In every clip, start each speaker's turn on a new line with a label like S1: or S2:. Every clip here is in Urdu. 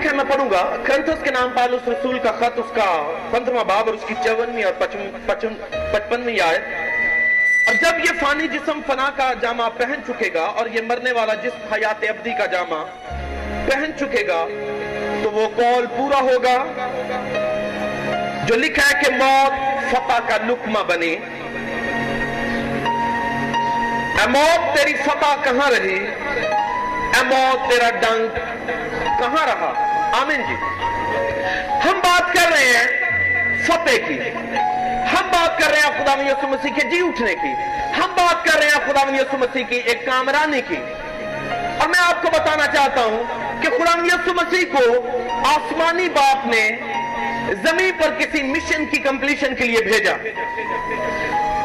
S1: لکھا ہے میں پڑھوں گا کرنتھس کے نام پالوس رسول کا خط، اس کا پندرہ باب اور اس کی چونویں اور پچپنویں آئے اور جب یہ فانی جسم فنا کا جامع پہن چکے گا اور یہ مرنے والا جسم حیات ابدی کا جامع پہن چکے گا، تو وہ کال پورا ہوگا جو لکھا ہے کہ موت فتح کا لکمہ بنے اے موت تیری فتح کہاں رہی؟ اے موت تیرا ڈنگ کہاں رہا؟ آمین جی۔ ہم بات کر رہے ہیں فتح کی۔ ہم بات کر رہے ہیں خدا یسو مسیح کے جی اٹھنے کی۔ ہم بات کر رہے ہیں خدا یسو مسیح کی ایک کامرانی کی۔ اور میں آپ کو بتانا چاہتا ہوں کہ خدا یسو مسیح کو آسمانی باپ نے زمین پر کسی مشن کی کمپلیشن کے لیے بھیجا۔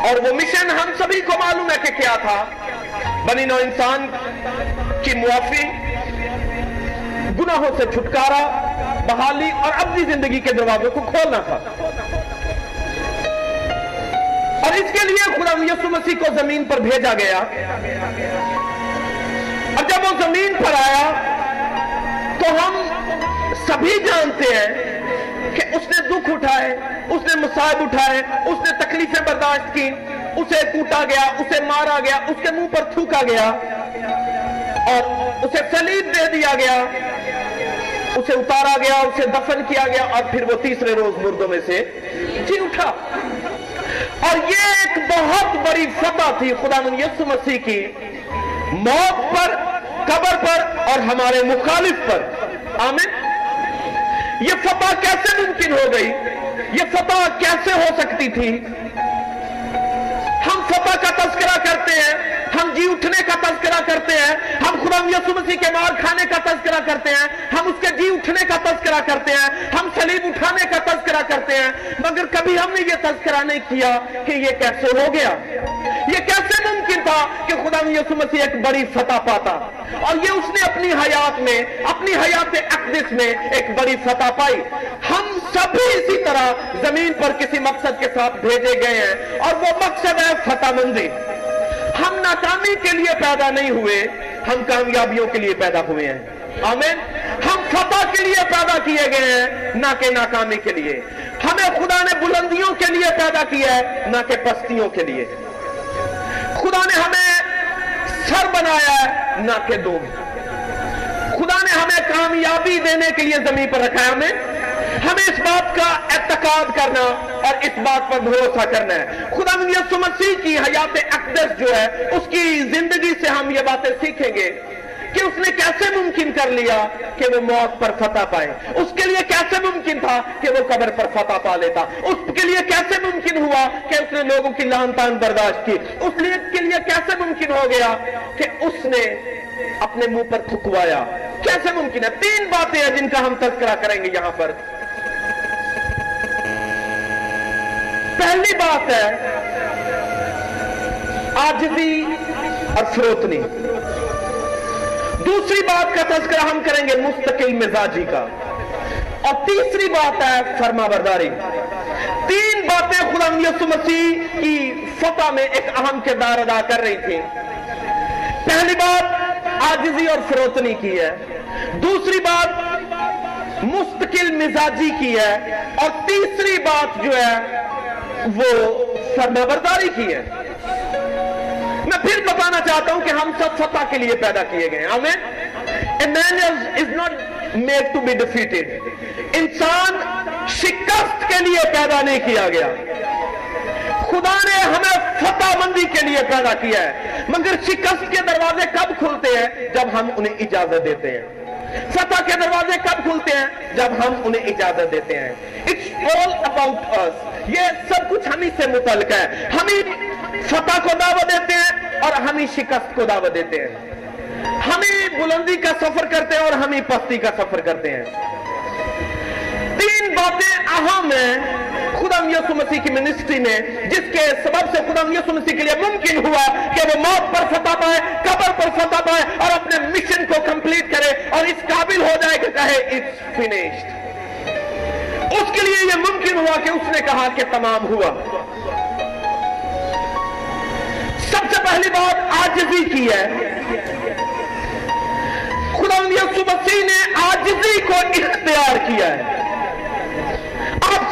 S1: اور وہ مشن ہم سبھی کو معلوم ہے کہ کیا تھا۔ بنی نو انسان کی معافی گناہوں سے چھٹکارا، بحالی اور اپنی زندگی کے دروازوں کو کھولنا تھا۔ اور اس کے لیے خدا یسو مسیح کو زمین پر بھیجا گیا۔ اور جب وہ زمین پر آیا، تو ہم سبھی جانتے ہیں کہ اس نے دکھ اٹھائے، اس نے مصائب اٹھائے، اس نے تکلیفیں برداشت کی، اسے کوٹا گیا، اسے مارا گیا، اس کے منہ پر تھوکا گیا اور اسے سلیب دے دیا گیا۔ اسے اتارا گیا، اسے دفن کیا گیا اور پھر وہ تیسرے روز مردوں میں سے جی اٹھا۔ اور یہ ایک بہت بڑی فتح تھی خدا من یسو مسیح کی۔ موت پر، قبر پر اور ہمارے مخالف پر۔ آمین۔ یہ فتح کیسے ممکن ہو گئی؟ یہ فتح کیسے ہو سکتی تھی؟ ہم فتح کا تذکرہ کرتے ہیں۔ ہم جی اٹھنے کا تذکرہ کرتے ہیں، ہم خرم یسو مسیح کے مار کھانے کا تذکرہ کرتے ہیں، ہم اس کے جی اٹھنے کا تذکرہ کرتے ہیں، ہم سلیب اٹھانے کا تذکرہ کرتے ہیں، مگر کبھی ہم نے یہ تذکرہ نہیں کیا کہ یہ کیسے ہو گیا۔ یہ کیسے ممکن تھا کہ خدا یسو مسیح ایک بڑی فتح پاتا؟ اور یہ اس نے اپنی حیات میں، اپنی حیات اقدس میں ایک بڑی فتح پائی۔ ہم سب بھی اسی طرح زمین پر کسی مقصد کے ساتھ بھیجے گئے ہیں، اور وہ مقصد ہے فتح مندی۔ ہم ناکامی کے لیے پیدا نہیں ہوئے، ہم کامیابیوں کے لیے پیدا ہوئے ہیں۔ آمین؟ ہم خطا کے لیے پیدا کیے گئے ہیں، نہ کہ ناکامی کے لیے۔ ہمیں خدا نے بلندیوں کے لیے پیدا کیا ہے، نہ کہ پستیوں کے لیے۔ خدا نے ہمیں سر بنایا ہے، نہ کہ دو۔ خدا نے ہمیں کامیابی دینے کے لیے زمین پر رکھا ہے ہمیں ہمیں اس بات کا اعتقاد کرنا اور اس بات پر بھروسہ کرنا ہے۔ خدا یسو مسیح کی حیات اقدس جو ہے، اس کی زندگی سے ہم یہ باتیں سیکھیں گے کہ اس نے کیسے ممکن کر لیا کہ وہ موت پر فتح پائے۔ اس کے لیے کیسے ممکن تھا کہ وہ قبر پر فتح پا لیتا۔ اس کے لیے کیسے ممکن ہوا کہ اس نے لوگوں کی لان تان برداشت کی۔ اس لیے کے لیے کیسے ممکن ہو گیا کہ اس نے اپنے منہ پر تھکوایا۔ کیسے ممکن ہے؟ تین باتیں ہیں جن کا ہم تذکرہ کریں گے یہاں پر۔ پہلی بات ہے آجزی اور فروتنی دوسری بات کا تذکرہ ہم کریں گے مستقل مزاجی کا. اور تیسری بات ہے فرما برداری. تین باتیں غلام یسو مسیح کی فتح میں ایک اہم کردار ادا کر رہی تھی پہلی بات آجزی اور فروتنی کی ہے. دوسری بات مستقل مزاجی کی ہے. اور تیسری بات جو ہے وہ سرما برداری کی ہے۔ میں پھر بتانا چاہتا ہوں کہ ہم سب سطح کے لیے پیدا کیے گئے ہیں۔ Man is not made to be defeated انسان شکست کے لیے پیدا نہیں کیا گیا۔ خدا نے ہمیں فتح مندی کے لیے پیدا کیا ہے۔ مگر شکست کے دروازے کب کھلتے ہیں؟ جب ہم انہیں اجازت دیتے ہیں۔ فتح کے دروازے کب کھلتے ہیں؟ جب ہم انہیں اجازت دیتے ہیں۔ اٹس آل اباؤٹ us یہ سب کچھ ہمیں سے متعلق ہے۔ ہمیں فتح کو دعوت دیتے ہیں اور ہمیں شکست کو دعوت دیتے ہیں۔ ہمیں بلندی کا سفر کرتے ہیں اور ہمیں پستی کا سفر کرتے ہیں۔ تین باتیں اہم ہیں خدم یسو مسیح کی منسٹری میں، جس کے سبب سے خدم یسو مسیح کے لیے ممکن ہوا کہ وہ موت پر فتح پائے، قبر پر فتح پائے اور اپنے مشن کو کمپلیٹ کرے اور اس قابل ہو جائے کہ کہے اٹس فنشڈ اس کے لیے یہ ممکن ہوا کہ اس نے کہا کہ تمام ہوا۔ سب سے پہلی بات آجزی کی ہے۔ خدا نے آجزی کو اختیار کیا ہے۔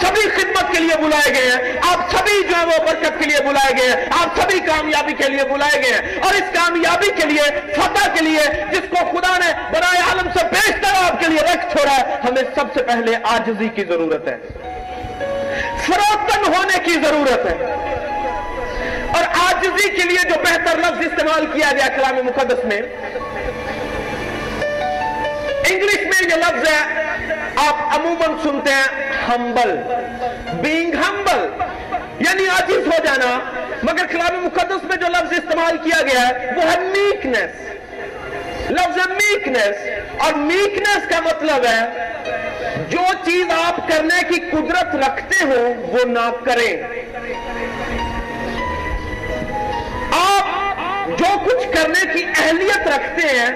S1: سبھی خدمت کے لیے بلائے گئے ہیں۔ آپ سبھی جو ہے وہ برکت کے لیے بلائے گئے ہیں۔ آپ سبھی کامیابی کے لیے بلائے گئے ہیں۔ اور اس کامیابی کے لیے، فتح کے لیے، جس کو خدا نے برائے عالم سے بیشتر آپ کے لیے رکھ چھوڑا ہے، ہمیں سب سے پہلے آجزی کی ضرورت ہے۔ فروتن ہونے کی ضرورت ہے۔ اور آجزی کے لیے جو بہتر لفظ استعمال کیا گیا کلام مقدس میں، انگلش میں یہ لفظ ہے آپ عموماً سنتے ہیں ہمبل بینگ ہمبل یعنی عاجز ہو جانا، مگر کلام مقدس میں جو لفظ استعمال کیا گیا ہے، وہ ہے میکنس لفظ ہے میکنس اور میکنس کا مطلب ہے، جو چیز آپ کرنے کی قدرت رکھتے ہو، وہ نہ کریں۔ آپ جو کچھ کرنے کی اہلیت رکھتے ہیں،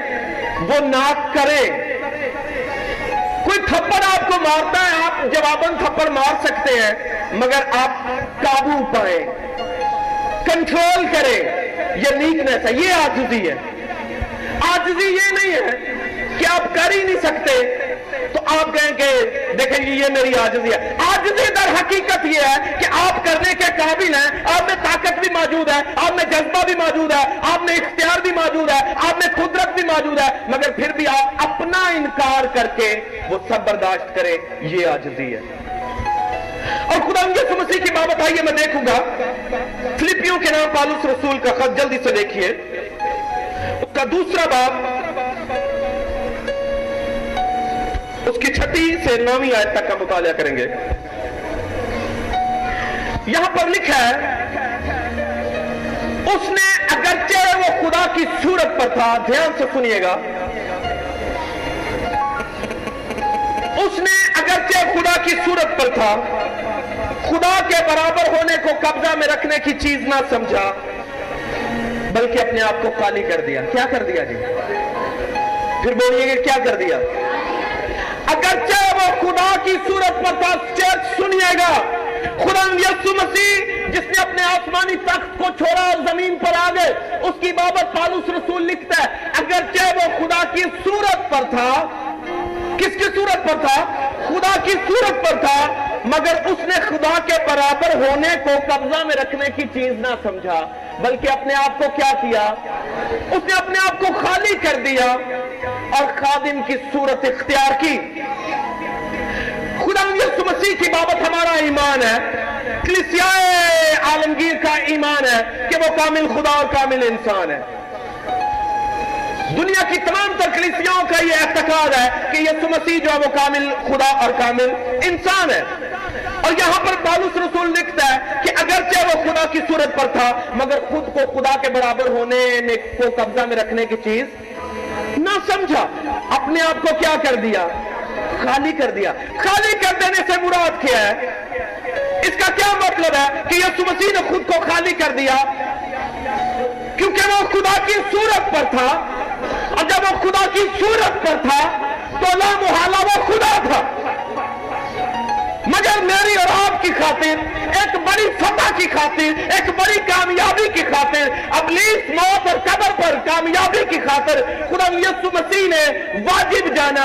S1: وہ نہ کریں۔ کوئی تھپڑ آپ کو مارتا ہے، آپ جواباً تھپڑ مار سکتے ہیں، مگر آپ قابو پائیں۔ کنٹرول کریں۔ یہ نیکنیس ہے، یہ آجزی ہے۔ آجزی یہ نہیں ہے کہ آپ کر ہی نہیں سکتے۔ تو آپ کہیں کہ دیکھیں گے یہ میری آجزی ہے۔ آجزی در حقیقت یہ ہے کہ آپ کرنے کے قابل ہیں۔ آپ میں طاقت بھی موجود ہے، آپ میں جذبہ بھی موجود ہے، آپ میں اختیار بھی موجود ہے، آپ میں قدرت بھی موجود ہے، مگر پھر بھی آپ اپنا انکار کر کے وہ سب برداشت کریں، یہ آجزی ہے۔ اور خدا یسو مسیح کی بابت آئیے میں دیکھوں گا۔ فلپیوں کے نام پالوس رسول کا خط، جلدی سے دیکھیے۔ اس کا دوسرا باب اس کی چھتی سے نومی آیت تک کا مطالعہ کریں گے۔ یہاں پر لکھا ہے، اس نے اگرچہ وہ خدا کی صورت پر تھا، دھیان سے سنیے گا۔ اس نے اگرچہ خدا کی صورت پر تھا، خدا کے برابر ہونے کو قبضہ میں رکھنے کی چیز نہ سمجھا، بلکہ اپنے آپ کو خالی کر دیا۔ کیا کر دیا جی؟ پھر بولیے کہ کیا کر دیا؟ اگرچہ وہ خدا کی صورت پر سنیے گا خدا یسو مسیح جس نے اپنے آسمانی تخت کو چھوڑا اور زمین پر آ گئے، اس کی بابت پالوس رسول لکھتا ہے اگرچہ وہ خدا کی صورت پر تھا، کس کی صورت پر تھا؟ خدا کی صورت پر تھا، مگر اس نے خدا کے برابر ہونے کو قبضہ میں رکھنے کی چیز نہ سمجھا، بلکہ اپنے آپ کو کیا کیا؟ اس نے اپنے آپ کو خالی کر دیا۔ اور خادم کی صورت اختیار کی۔ خدا یسو مسیح کی بابت ہمارا ایمان ہے۔ کلسیا عالمگیر کا ایمان ہے کہ وہ کامل خدا اور کامل انسان ہے۔ دنیا کی تمام تر کلیسیاؤں کا یہ اعتقاد ہے کہ یسو مسیح جو ہے وہ کامل خدا اور کامل انسان ہے۔ اور یہاں پر بالوس رسول لکھتا ہے کہ اگرچہ وہ خدا کی صورت پر تھا، مگر خود کو خدا کے برابر ہونے کو قبضہ میں رکھنے کی چیز سمجھا؟ اپنے آپ کو کیا کر دیا؟ خالی کر دیا۔ خالی کر دینے سے مراد کیا ہے؟ اس کا کیا مطلب ہے کہ یسو مسیح نے خود کو خالی کر دیا؟ کیونکہ وہ خدا کی صورت پر تھا۔ اور جب وہ خدا کی صورت پر تھا، تو لا محالہ وہ خدا تھا۔ مگر میری اور آپ کی خاطر ایک بڑی فتح کی خاطر، ایک بڑی کامیابی کی خاطر، ابلیس موت اور قبر پر کامیابی کی خاطر خدا یسو مسیح نے واجب جانا۔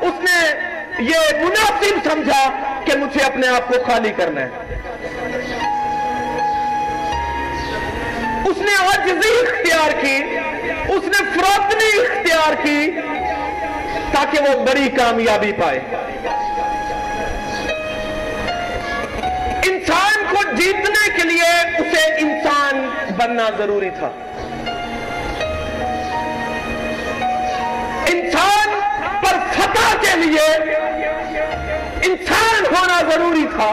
S1: اس نے یہ مناسب سمجھا کہ مجھے اپنے آپ کو خالی کرنا ہے۔ اس نے عجزی اختیار کی، اس نے فروتنی اختیار کی تاکہ وہ بڑی کامیابی پائے۔ کو جیتنے کے لیے اسے انسان بننا ضروری تھا۔ انسان پر فتح کے لیے انسان ہونا ضروری تھا۔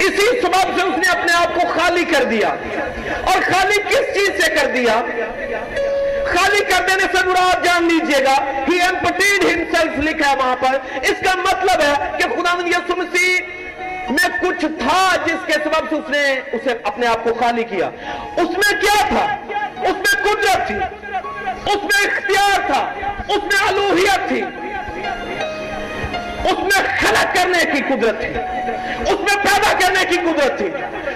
S1: اسی سبب سے اس نے اپنے آپ کو خالی کر دیا۔ اور خالی کس چیز سے کر دیا؟ خالی کر دینے سے مراد جان لیجیے گا۔ ہی ایمپٹیڈ ہمسلف لکھا ہے وہاں پر۔ اس کا مطلب ہے کہ خدا یسو مسیح میں کچھ تھا جس کے سبب سے اس نے اسے اپنے آپ کو خالی کیا۔ اس میں کیا تھا؟ اس میں قدرت تھی۔ اس میں اختیار تھا۔ اس میں الوحیت تھی۔ اس میں خلق کرنے کی قدرت تھی۔ اس میں پیدا کرنے کی قدرت تھی۔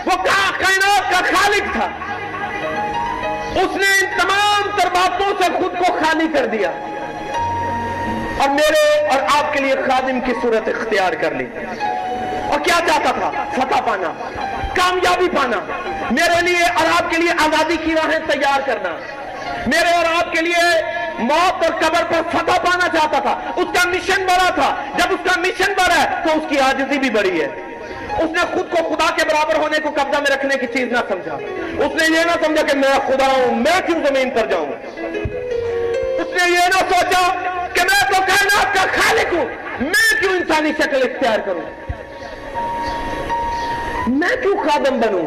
S1: وہ کائنات کا خالق تھا۔ اس نے ان تمام تر باتوں سے خود کو خالی کر دیا۔ اور میرے اور آپ کے لیے خادم کی صورت اختیار کر لی۔ اور کیا چاہتا تھا؟ فتح پانا۔ کامیابی پانا۔ میرے لیے اور آپ کے لیے آزادی کی راہیں تیار کرنا۔ میرے اور آپ کے لیے موت اور قبر پر فتح پانا چاہتا تھا۔ اس کا مشن بڑا تھا۔ جب اس کا مشن بڑا ہے تو اس کی آجزی بھی بڑی ہے۔ اس نے خود کو خدا کے برابر ہونے کو قبضہ میں رکھنے کی چیز نہ سمجھا۔ اس نے یہ نہ سمجھا کہ میں خدا ہوں، میں کیوں زمین پر جاؤں؟ اس نے یہ نہ سوچا کہ میں تو کائنات کا خالق ہوں۔ میں کیوں انسانی شکل اختیار کروں؟ میں کیوں خادم بنوں؟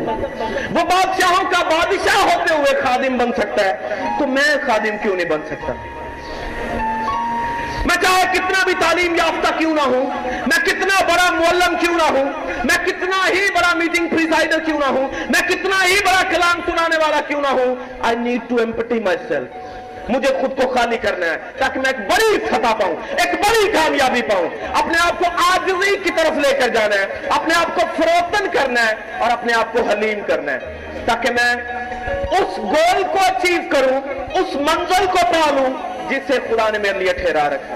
S1: وہ بادشاہوں کا بادشاہ ہوتے ہوئے خادم بن سکتا ہے۔ تو میں خادم کیوں نہیں بن سکتا؟ میں چاہے کتنا بھی تعلیم یافتہ کیوں نہ ہوں، میں کتنا بڑا معلم کیوں نہ ہوں، میں کتنا ہی بڑا میٹنگ پریزائڈر کیوں نہ ہوں، میں کتنا ہی بڑا کلام سنانے والا کیوں نہ ہوں I need to empty myself مجھے خود کو خالی کرنا ہے تاکہ میں ایک بڑی فتح پاؤں، ایک بڑی کامیابی پاؤں۔ اپنے آپ کو آجزی کی طرف لے کر جانا ہے، اپنے آپ کو فروتن کرنا ہے اور اپنے آپ کو حلیم کرنا ہے۔ تاکہ میں اس گول کو اچیو کروں، اس منزل کو پالوں جسے خدا نے میرے لیے ٹھہرا رکھا۔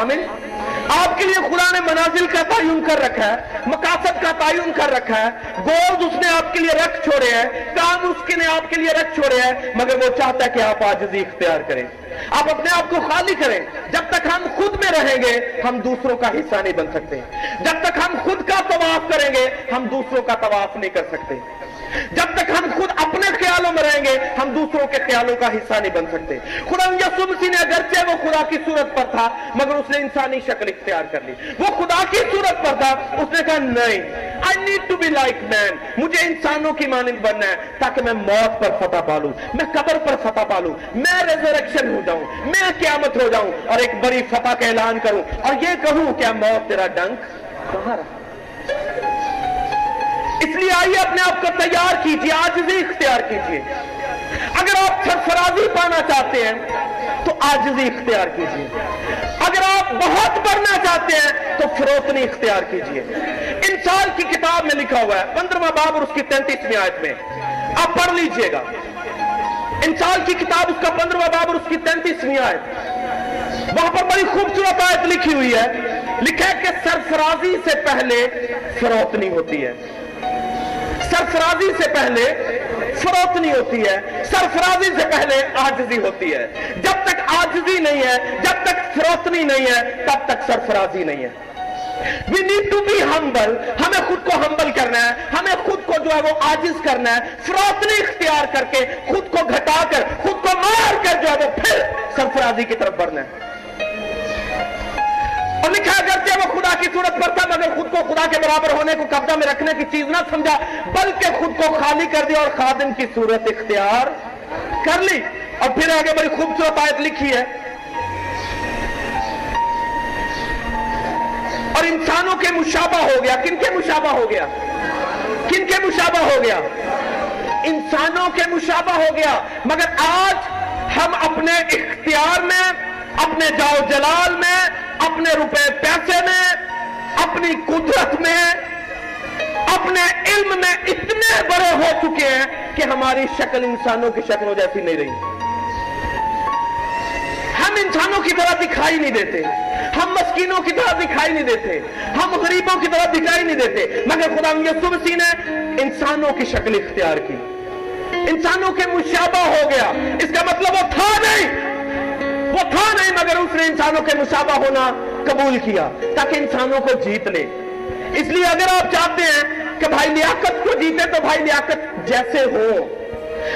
S1: آمین۔ آپ کے لیے خدا نے منازل کا تعین کر رکھا ہے، مقاصد کا تعین کر رکھا ہے۔ گولز اس نے آپ کے لیے رکھ چھوڑے ہیں کام اس کے نے آپ کے لیے رکھ چھوڑے ہیں، مگر وہ چاہتا ہے کہ آپ آجزی اختیار کریں۔ آپ اپنے آپ کو خالی کریں۔ جب تک ہم خود میں رہیں گے، ہم دوسروں کا حصہ نہیں بن سکتے۔ جب تک ہم خود کا طواف کریں گے، ہم دوسروں کا طواف نہیں کر سکتے۔ جب تک ہم خود اپنے رہیں گے، ہم دوسروں کے خیالوں کا حصہ نہیں بن سکتے۔ خدا مسیح نے اگرچہ وہ خدا کی صورت پر تھا، مگر اس نے انسانی شکل اختیار کر لی۔ وہ خدا کی صورت پر تھا، اس نے کہا، نہیں، I need to be like man. مجھے انسانوں کی مانند بننا ہے، تاکہ میں موت پر فتح پالوں، میں قبر پر فتح پالوں، میں ریزریکشن ہو جاؤں، میں قیامت ہو جاؤں اور ایک بڑی فتح کا اعلان کروں۔ اور یہ کہوں کہ موت تیرا ڈنک کہاں رہا اس لیے آئیے اپنے آپ کو تیار کیجیے آجزی اختیار کیجیے۔ اگر آپ سرفرازی پانا چاہتے ہیں، تو آجزی اختیار کیجیے۔ اگر آپ بہت بڑھنا چاہتے ہیں، تو فروتنی اختیار کیجیے۔ انسان کی کتاب میں لکھا ہوا ہے پندرہ باب اور اس کی تینتیسویں آیت میں۔ آپ پڑھ لیجیے گا۔ انسان کی کتاب اس کا پندرہ باب اور اس کی تینتیسویں آیت۔ وہاں پر بڑی خوبصورت آیت لکھی ہوئی ہے۔ لکھا ہے کہ سرفرازی سے پہلے فروتنی ہوتی ہے۔ سرفرازی سے پہلے فروتنی ہوتی ہے، سرفرازی سے پہلے آجزی ہوتی ہے۔ جب تک آجزی نہیں ہے، جب تک فروتنی نہیں ہے، تب تک سرفرازی نہیں ہے۔ We need to be humble. ہمیں خود کو ہمبل کرنا ہے، ہمیں خود کو جو ہے وہ آجز کرنا ہے۔ فروتنی اختیار کر کے خود کو گھٹا کر، خود کو مار کر جو ہے وہ پھر سرفرازی کی طرف بڑھنا ہے۔ اور لکھا اگرچہ وہ خدا کی صورت پر تھا، مگر خود کو خدا کے برابر ہونے کو قبضہ میں رکھنے کی چیز نہ سمجھا، بلکہ خود کو خالی کر دیا اور خادم کی صورت اختیار کر لی۔ اور پھر آگے بڑی خوبصورت آیت لکھی ہے۔ اور انسانوں کے مشابہ ہو گیا۔ کن کے مشابہ ہو گیا؟ کن کے مشابہ ہو گیا؟ انسانوں کے مشابہ ہو گیا۔ مگر آج ہم اپنے اختیار میں اپنے جاؤ جلال میں، اپنے روپے پیسے میں، اپنی قدرت میں، اپنے علم میں اتنے بڑے ہو چکے ہیں کہ ہماری شکل انسانوں کی شکلوں جیسی نہیں رہی۔ ہم انسانوں کی طرح دکھائی نہیں دیتے، ہم مسکینوں کی طرح دکھائی نہیں دیتے، ہم غریبوں کی طرح دکھائی نہیں دیتے۔ مگر خدا یسو مسیح نے انسانوں کی شکل اختیار کی۔ انسانوں کے مشابہ ہو گیا۔ اس کا مطلب وہ تھا نہیں۔ وہ تھا نہیں مگر اس نے انسانوں کے مشابہ ہونا قبول کیا تاکہ انسانوں کو جیت لے۔ اس لیے اگر آپ چاہتے ہیں کہ بھائی لیاقت کو جیتے تو بھائی لیاقت جیسے ہو۔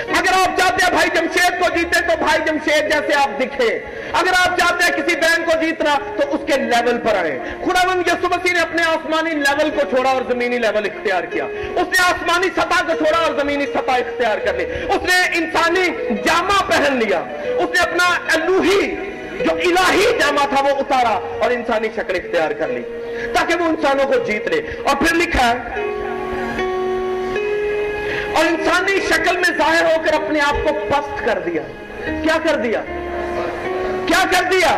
S1: اگر آپ چاہتے ہیں بھائی جمشید کو جیتے تو بھائی جمشید جیسے آپ دکھے۔ اگر آپ چاہتے ہیں کسی بینک کو جیتنا تو اس کے لیول پر آئے خدا یسو مسیح نے اپنے آسمانی لیول کو چھوڑا اور زمینی لیول اختیار کیا۔ اس نے آسمانی سطح کو چھوڑا اور زمینی سطح اختیار کر لی۔ اس نے انسانی جامع پہن لیا۔ اس نے اپنا الوہی، جو الہی جامع تھا، وہ اتارا اور انسانی شکل اختیار کر لی، تاکہ وہ انسانوں کو جیت لے۔ اور پھر لکھا ہے اور انسانی شکل میں ظاہر ہو کر اپنے آپ کو پست کر دیا۔ کیا کر دیا؟ کیا کر دیا؟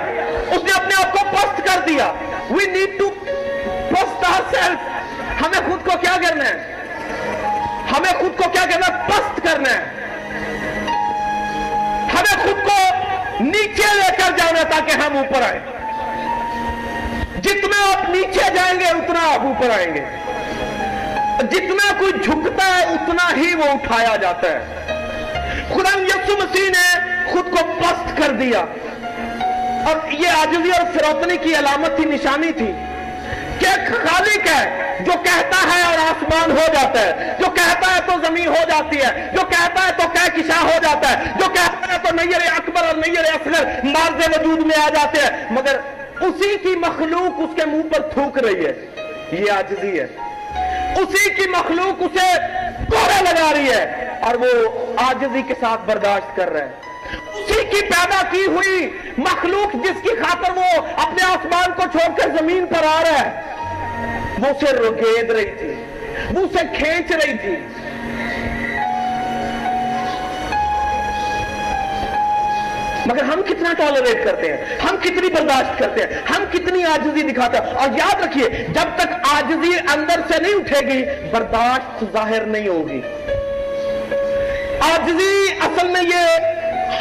S1: اس نے اپنے آپ کو پست کر دیا۔ وی نیڈ ٹو پست سیلف ہمیں خود کو کیا کرنا ہے؟ ہمیں خود کو کیا کرنا ہے؟ پست کرنا ہے۔ مخلوق کو نیچے لے کر جانا تاکہ ہم اوپر آئیں۔ جتنا آپ نیچے جائیں گے، اتنا آپ اوپر آئیں گے۔ جتنا کوئی جھکتا ہے، اتنا ہی وہ اٹھایا جاتا ہے۔ خدا یسو مسیح نے خود کو پست کر دیا۔ اور یہ آجزی اور فروتنی کی علامت تھی، نشانی تھی۔ کہ خالق ہے جو کہتا ہے اور آسمان ہو جاتا ہے۔ جو کہتا ہے تو زمین ہو جاتی ہے۔ جو کہتا ہے تو کشا ہو جاتا ہے۔ جو کہتا ہے تو نیر اکبر اور نیر اصغر مارز وجود میں آ جاتے ہیں۔ مگر اسی کی مخلوق اس کے منہ پر تھوک رہی ہے۔ یہ آجزی ہے۔ اسی کی مخلوق اسے کوڑا لگا رہی ہے اور وہ آجزی کے ساتھ برداشت کر رہے ہیں۔ اسی کی پیدا کی ہوئی مخلوق جس کی خاطر وہ اپنے آسمان کو چھوڑ کر زمین پر آ رہا ہے، وہ اسے رگید رہی تھی، وہ اسے کھینچ رہی تھی۔ مگر ہم کتنا ٹالریٹ کرتے ہیں؟ ہم کتنی برداشت کرتے ہیں؟ ہم کتنی آجزی دکھاتے ہیں؟ اور یاد رکھیے، جب تک آجزی اندر سے نہیں اٹھے گی، برداشت ظاہر نہیں ہوگی۔ آجزی اصل میں یہ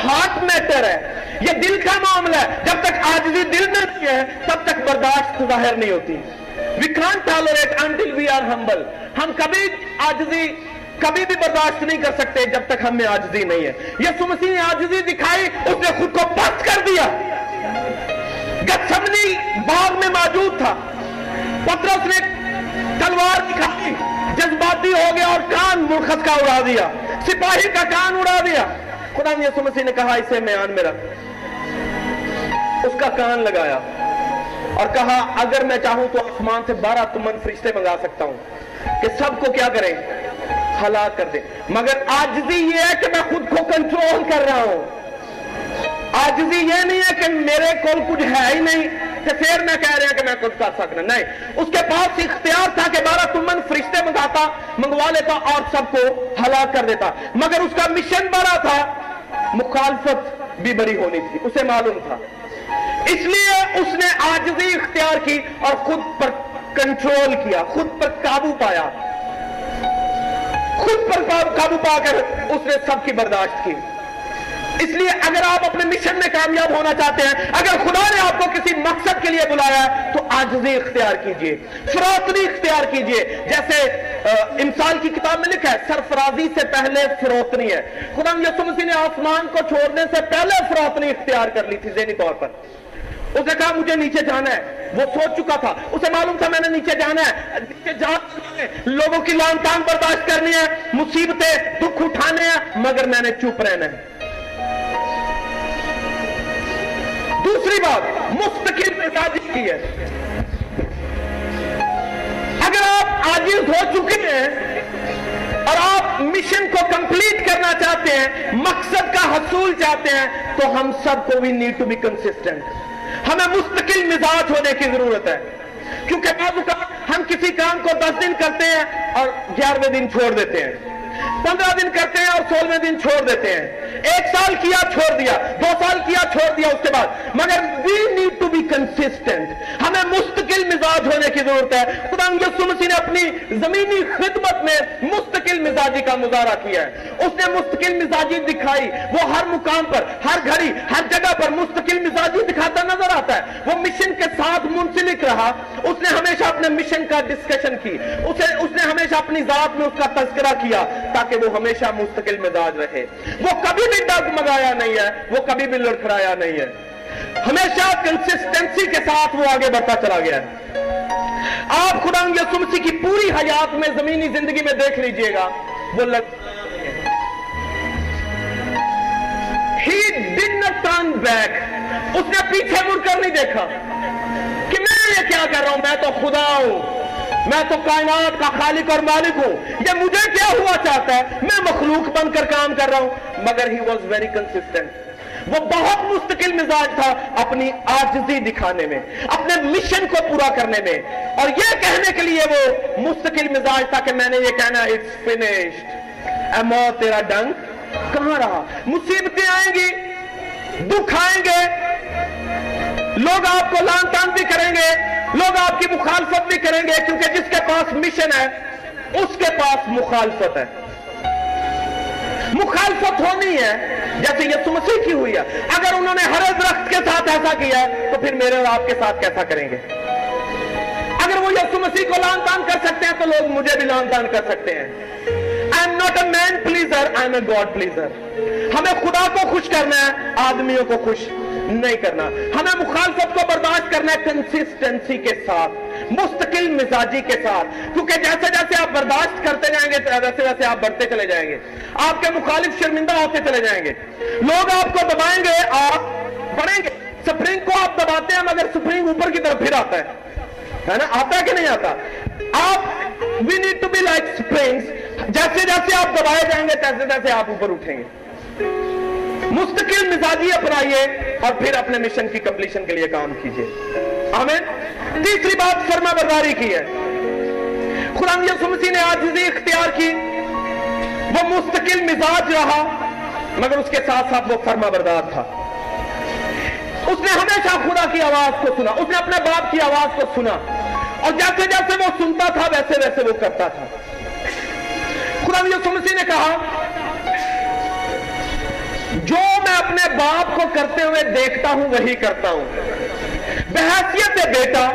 S1: ہارٹ میٹر ہے، یہ دل کا معاملہ ہے۔ جب تک آجزی دل میں نہیں ہے، تب تک برداشت ظاہر نہیں ہوتی۔ We can tolerate until we are humble ہم کبھی آجزی کبھی بھی برداشت نہیں کر سکتے جب تک ہم میں آجزی نہیں ہے۔ یہ سمسی نے آجزی دکھائی، اس نے خود کو پست کر دیا۔ گتسمنی باغ میں موجود تھا۔ پترس نے تلوار دکھائی، جذباتی ہو گیا اور کان مرخص کا اڑا دیا۔ سپاہی کا کان اڑا دیا۔ خدا نے یسو مسیح نے کہا، اسے میان میں رکھ اس کا کان لگایا اور کہا، اگر میں چاہوں تو آسمان سے بارہ تمن فرشتے منگا سکتا ہوں کہ سب کو کیا کریں؟ ہلاک کر دیں مگر آجزی یہ ہے کہ میں خود کو کنٹرول کر رہا ہوں۔ آجزی یہ نہیں ہے کہ میرے کول کچھ ہے ہی نہیں کہ پھر میں کہہ رہا کہ میں کچھ کر سکنا نہیں، اس کے پاس اختیار تھا کہ بارہ تمن فرشتے منگاتا، منگوا لیتا اور سب کو ہلاک کر دیتا۔ مگر اس کا مشن بڑا تھا۔ مخالفت بھی بڑی ہونی تھی، اسے معلوم تھا۔ اس لیے اس نے آجزی اختیار کی اور خود پر کنٹرول کیا، خود پر قابو پایا۔ خود پر قابو پا کر اس نے سب کی برداشت کی۔ اس لیے اگر آپ اپنے مشن میں کامیاب ہونا چاہتے ہیں، اگر خدا نے آپ کو کسی مقصد کے لیے بلایا ہے، تو آجزی اختیار کیجیے فروتنی اختیار کیجیے۔ جیسے امثال کی کتاب میں لکھا ہے، سرفرازی سے پہلے فروتنی ہے۔ خدا یسو مسیح نے آسمان کو چھوڑنے سے پہلے فروتنی اختیار کر لی تھی، ذہنی طور پر۔ اس نے کہا مجھے نیچے جانا ہے۔ وہ سوچ چکا تھا۔ اسے معلوم تھا میں نے نیچے جانا ہے۔ نیچے جانا لوگوں کی لان تان برداشت کرنی ہے۔ مصیبتیں دکھ اٹھانے ہیں، مگر میں نے چپ رہنا ہے۔ دوسری بات، مستقل مزاجی کی ہے۔ اگر آپ عاجز ہو چکے ہیں اور آپ مشن کو کمپلیٹ کرنا چاہتے ہیں، مقصد کا حصول چاہتے ہیں، تو ہم سب کو بھی نیڈ ٹو بی کنسسٹنٹ ہمیں مستقل مزاج ہونے کی ضرورت ہے۔ کیونکہ بعض اوقات ہم کسی کام کو دس دن کرتے ہیں اور گیارہویں دن چھوڑ دیتے ہیں۔ پندرہ دن کرتے ہیں اور سولہویں دن چھوڑ دیتے ہیں۔ ایک سال کیا چھوڑ دیا، دو سال کیا چھوڑ دیا اس کے بعد۔ مگر we need to be consistent ہمیں مستقل مزاج ہونے کی ضرورت ہے۔ خدا یسو مسیح نے اپنی زمینی خدمت میں مستقل مزاجی کا مظاہرہ کیا ہے۔ اس نے مستقل مزاجی دکھائی۔ وہ ہر مقام پر، ہر گھڑی، ہر جگہ پر مستقل مزاجی دکھاتا نظر آتا ہے۔ وہ مشن کے ساتھ منسلک رہا۔ اس نے ہمیشہ اپنے مشن کا ڈسکشن کی. اسے اس نے ہمیشہ اپنی ذات میں اس کا تذکرہ کیا تاکہ وہ ہمیشہ مستقل مزاج رہے. وہ کبھی بھی ڈگ مگایا نہیں ہے، وہ کبھی بھی لڑکھڑایا نہیں ہے. ہمیشہ کنسسٹنسی کے ساتھ وہ آگے بڑھتا چلا گیا ہے. آپ خدا یسو کی پوری حیات میں، زمینی زندگی میں دیکھ لیجیے گا. وہ لگ ہی ڈن ٹرن بیک اس نے پیچھے مڑ کر نہیں دیکھا. میں یہ کیا کر رہا ہوں؟ میں تو خدا ہوں۔ میں تو کائنات کا خالق اور مالک ہوں۔ یہ مجھے کیا ہوا چاہتا ہے؟ میں مخلوق بن کر کام کر رہا ہوں۔ مگر ہی واز ویری کنسسٹنٹ وہ بہت مستقل مزاج تھا اپنی آجزی دکھانے میں، اپنے مشن کو پورا کرنے میں۔ اور یہ کہنے کے لیے وہ مستقل مزاج تھا کہ میں نے یہ کہنا اٹس فنشڈ اے موت، تیرا ڈنگ کہاں رہا؟ مصیبتیں آئیں گی، دکھ آئیں گے لوگ آپ کو لان تان بھی کریں گے، لوگ آپ کی مخالفت بھی کریں گے، کیونکہ جس کے پاس مشن ہے، اس کے پاس مخالفت ہے۔ مخالفت ہونی ہے، جیسے یسو مسیح کی ہوئی ہے۔ اگر انہوں نے ہر درخت کے ساتھ ایسا کیا ہے تو پھر میرے اور آپ کے ساتھ کیسا کریں گے؟ اگر وہ یسو مسیح کو لان تان کر سکتے ہیں، تو لوگ مجھے بھی لان تان کر سکتے ہیں۔ I am not a man pleaser I am a God pleaser ہمیں خدا کو خوش کرنا ہے، آدمیوں کو خوش۔ نہیں کرنا۔ ہمیں مخالفت کو برداشت کرنا ہے کنسسٹنسی کے ساتھ، مستقل مزاجی کے ساتھ۔ کیونکہ جیسے جیسے آپ برداشت کرتے جائیں گے، ویسے ویسے آپ بڑھتے چلے جائیں گے۔ آپ کے مخالف شرمندہ ہوتے چلے جائیں گے۔ لوگ آپ کو دبائیں گے، آپ بڑھیں گے۔ سپرنگ کو آپ دباتے ہیں مگر سپرنگ اوپر کی طرف پھر آتا ہے۔ ہے نا؟ آتا ہے کہ نہیں آتا؟ آپ we need to be like springs جیسے جیسے آپ دبائے جائیں گے، تیسے تیسے آپ اوپر اٹھیں گے۔ مستقل مزاجی اپنائیے اور پھر اپنے مشن کی کمپلیشن کے لیے کام کیجیے۔ آمین۔ تیسری بات فرما برداری کی ہے۔ قرآن یسو نے آجزی اختیار کی۔ وہ مستقل مزاج رہا، مگر اس کے ساتھ ساتھ وہ فرما بردار تھا۔ اس نے ہمیشہ خدا کی آواز کو سنا، اس نے اپنے باپ کی آواز کو سنا۔ اور جیسے جیسے وہ سنتا تھا، ویسے ویسے وہ کرتا تھا۔ قرآن یسو مسیح نے کہا اپنے باپ کو کرتے ہوئے دیکھتا ہوں، وہی کرتا ہوں۔ بحیثیت بیٹا۔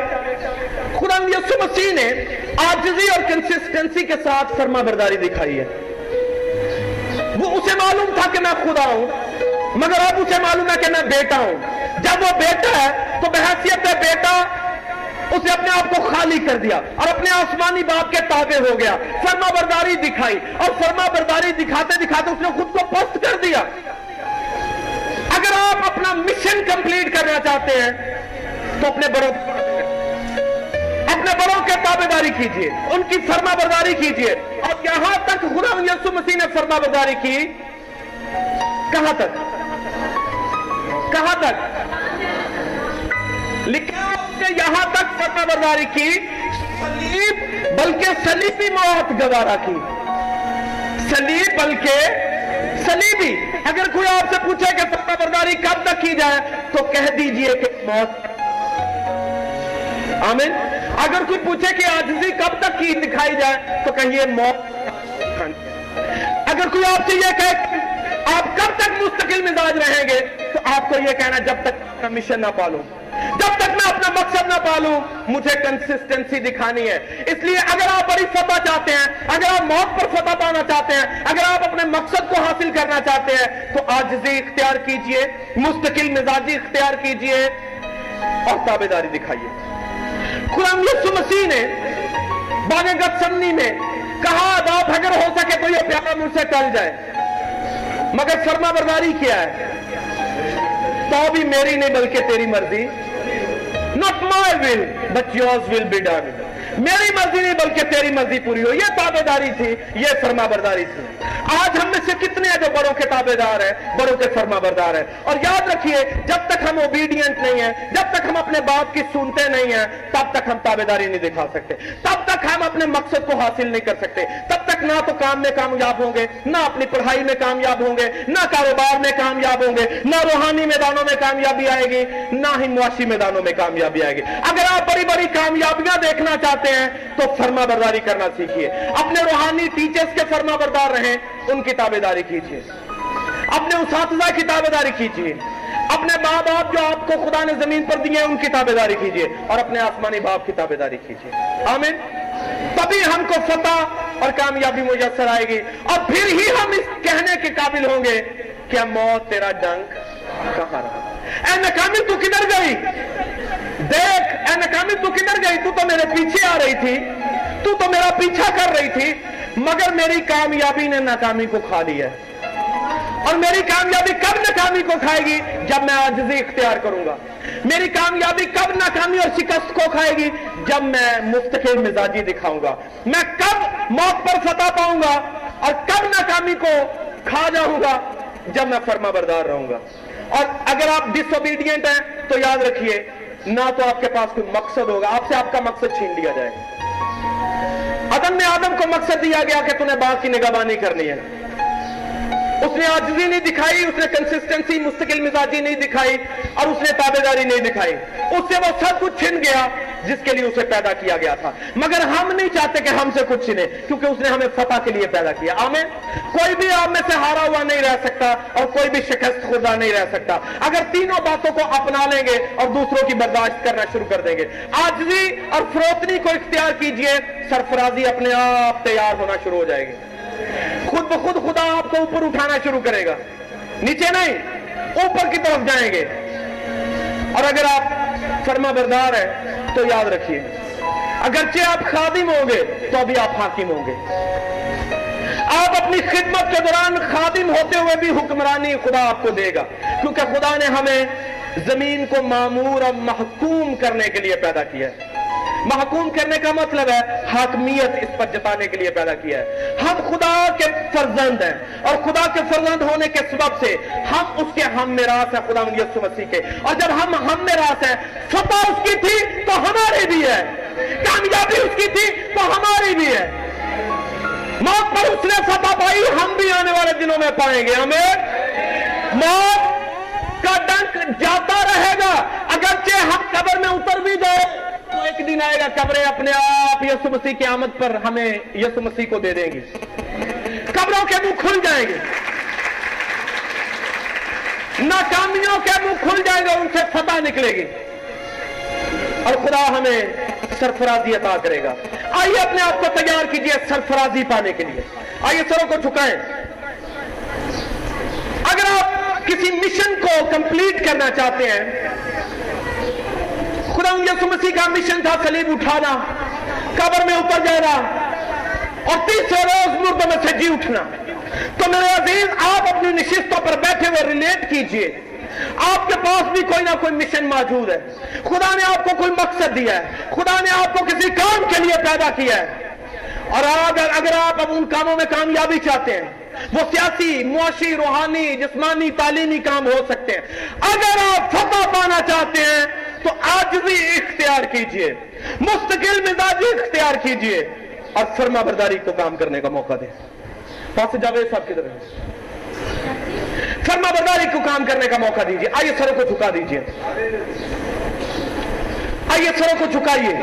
S1: قرآن یسو مسیح نے آجزی اور کنسسٹنسی کے ساتھ فرما برداری دکھائی ہے۔ وہ اسے معلوم تھا کہ میں خدا ہوں، مگر اب اسے معلوم ہے کہ میں بیٹا ہوں۔ جب وہ بیٹا ہے تو بحثیت بیٹا، اسے اپنے آپ کو خالی کر دیا اور اپنے آسمانی باپ کے تابع ہو گیا۔ فرما برداری دکھائی اور فرما برداری دکھاتے دکھاتے اس نے خود کو پست کر دیا۔ اگر آپ اپنا مشن کمپلیٹ کرنا چاہتے ہیں، تو اپنے بڑوں اپنے بڑوں کے تابے داری کیجیے ان کی فرما برداری کیجیے اور یہاں تک خدا یسو مسیح نے فرما برداری کی۔ کہاں تک؟ کہاں تک؟ لکھا کہ یہاں تک فرما برداری کی سلیب بلکہ سلیبی موت گوارا کی۔ سلیب بلکہ سلیبی اگر کوئی آپ سے پوچھے کہ فرما برداری کب تک کی جائے، تو کہہ دیجیے کہ موت آمین۔ اگر کوئی پوچھے کہ آجزی کب تک کی دکھائی جائے، تو کہیے موت اگر کوئی آپ سے یہ کہے آپ کب تک مستقل مزاج رہیں گے، تو آپ کو یہ کہنا جب تک مشن نہ پالوں مقصد نہ پالوں مجھے کنسسٹنسی دکھانی ہے۔ اس لیے اگر آپ بڑی فتح چاہتے ہیں، اگر آپ موت پر فتح پانا چاہتے ہیں، اگر آپ اپنے مقصد کو حاصل کرنا چاہتے ہیں، تو آجزی اختیار کیجیے، مستقل مزاجی اختیار کیجیے اور تابے داری دکھائیے۔ قرآن یسو مسیح نے باغ گتسمنی میں کہا آپ اگر ہو سکے تو یہ پیارا مجھ سے ٹل جائے۔ مگر فرما برداری کیا ہے؟ تو بھی میری نہیں بلکہ تیری مرضی۔ Not my will but yours will be done میری مرضی نہیں بلکہ تیری مرضی پوری ہو یہ تابے داری تھی، یہ فرما برداری تھی۔ آج ہم میں سے کتنے ہیں جو بڑوں کے تابے دار ہیں، بڑوں کے فرما بردار ہیں؟ اور یاد رکھیے، جب تک ہم اوبیڈینٹ نہیں ہیں، جب تک ہم اپنے باپ کی سنتے نہیں ہیں، تب تک ہم تابے داری نہیں دکھا سکتے۔ تب تک ہم اپنے مقصد کو حاصل نہیں کر سکتے۔ تب تک نہ تو کام میں کامیاب ہوں گے، نہ اپنی پڑھائی میں کامیاب ہوں گے، نہ کاروبار میں کامیاب ہوں گے، نہ روحانی میدانوں میں کامیابی آئے گی، نہ ہی معاشی میدانوں میں کامیابی آئے گی۔ اگر آپ بڑی بڑی کامیابیاں دیکھنا چاہتے ہیں تو فرما برداری کرنا سیکھیے۔ اپنے روحانی ٹیچرز کے فرما بردار رہیں، ان کی تابے داری کیجیے۔ اپنے اساتذہ کی تابے داری کیجیے۔ اپنے ماں باپ جو آپ کو خدا نے زمین پر دیے ان کی تابے داری کیجیے۔ اور اپنے آسمانی باپ کی تابے داری کیجیے۔ آمین۔ تبھی ہم کو فتح اور کامیابی میسر آئے گی۔ اور پھر ہی ہم اس کہنے کے قابل ہوں گے کہ موت، تیرا ڈنک کہاں رہا؟ اے ناکامی تو کدھر گئی؟ دیکھ اے ناکامی تو کدھر گئی تو تو میرے پیچھے آ رہی تھی تو تو میرا پیچھا کر رہی تھی مگر میری کامیابی نے ناکامی کو کھا لیا اور میری کامیابی کب ناکامی کو کھائے گی جب میں آجزی اختیار کروں گا میری کامیابی کب ناکامی اور شکست کو کھائے گی جب میں مستقل مزاجی دکھاؤں گا میں کب موت پر فتح پاؤں گا اور کب ناکامی کو کھا جاؤں گا جب میں فرما بردار رہوں گا اور اگر آپ ڈس اوبیڈینٹ ہیں تو یاد رکھیے نہ تو آپ کے پاس کوئی مقصد ہوگا، آپ سے آپ کا مقصد چھین لیا جائے گا۔ عدم نے آدم کو مقصد دیا گیا کہ تمہیں باغ کی نگہبانی کرنی ہے۔ اس نے آجزی نہیں دکھائی، اس نے کنسسٹنسی مستقل مزاجی نہیں دکھائی اور اس نے تابے داری نہیں دکھائی۔ اس سے وہ سب کچھ چھن گیا۔ جس کے لیے اسے پیدا کیا گیا تھا۔ مگر ہم نہیں چاہتے کہ ہم سے کچھ چھنے کیونکہ اس نے ہمیں فتح کے لیے پیدا کیا۔ آمین۔ کوئی بھی آپ میں سے ہارا ہوا نہیں رہ سکتا اور کوئی بھی شکست خوردہ نہیں رہ سکتا۔ اگر تینوں باتوں کو اپنا لیں گے اور دوسروں کی برداشت کرنا شروع کر دیں گے۔ آجزی اور فروتنی کو اختیار کیجیے، سرفرازی اپنے آپ تیار ہونا شروع ہو جائے گی۔ خود بخود خدا آپ کو اوپر اٹھانا شروع کرے گا۔ نیچے نہیں، اوپر کی طرف جائیں گے۔ اور اگر آپ فرما بردار ہے، تو یاد رکھیے۔ اگرچہ آپ خادم ہوں گے، تو ابھی آپ حاکم ہوں گے۔ آپ اپنی خدمت کے دوران خادم ہوتے ہوئے بھی حکمرانی خدا آپ کو دے گا، کیونکہ خدا نے ہمیں زمین کو معمور اور محکوم کرنے کے لیے پیدا کیا ہے۔ محکوم کرنے کا مطلب ہے حاکمیت اس پر جتانے کے لیے پیدا کیا ہے۔ ہم خدا کے فرزند ہیں اور خدا کے فرزند ہونے کے سبب سے ہم اس کے ہم میراث ہیں، خدا یسو مسیح کے۔ اور جب ہم ہم میراث ہیں فتح اس کی تھی تو ہماری بھی ہے۔ کامیابی اس کی تھی تو ہماری بھی ہے۔ موت پر اس نے فتح پائی، ہم بھی آنے والے دنوں میں پائیں گے۔ ہمیں موت کا ڈنک جاتا رہے گا، اگرچہ ہم قبر میں اتر بھی جائے تو ایک دن آئے گا قبریں اپنے آپ یسو مسیح کی آمد پر ہمیں یسو مسیح کو دے دیں گی قبروں کے منہ کھل جائیں گے۔ ناکامیوں کے منہ کھل جائیں گے ان سے فتح نکلے گی۔ اور خدا ہمیں سرفرازی عطا کرے گا۔ آئیے اپنے آپ کو تیار کیجیے سرفرازی پانے کے لیے۔ آئیے سروں کو جھکائیں۔ اگر آپ کسی مشن کو کمپلیٹ کرنا چاہتے ہیں خدا یسو مسیح کا مشن تھا سلیب اٹھانا، قبر میں اتر جانا اور تیسرے روز مردوں میں سے جی اٹھنا۔ تو میرے عزیز، آپ اپنی نشستوں پر بیٹھے ہوئے ریلیٹ کیجیے۔ آپ کے پاس بھی کوئی نہ کوئی مشن موجود ہے۔ خدا نے آپ کو کوئی مقصد دیا ہے۔ خدا نے آپ کو کسی کام کے لیے پیدا کیا ہے۔ اور اگر اگر آپ اب ان کاموں میں کامیابی چاہتے ہیں، وہ سیاسی، معاشی، روحانی، جسمانی، تعلیمی کام ہو سکتے ہیں۔ اگر آپ فتح پانا چاہتے ہیں تو آج بھی اختیار کیجیے۔ مستقل مزاجی اختیار کیجیے۔ اور فرما برداری کو کام کرنے کا موقع دیں پاس جاوید صاحب کی ہیں فرما برداری کو کام کرنے کا موقع دیجیے۔ آئیے سروں کو جھکا دیجیے۔ آئیے سروں کو جھکائیے۔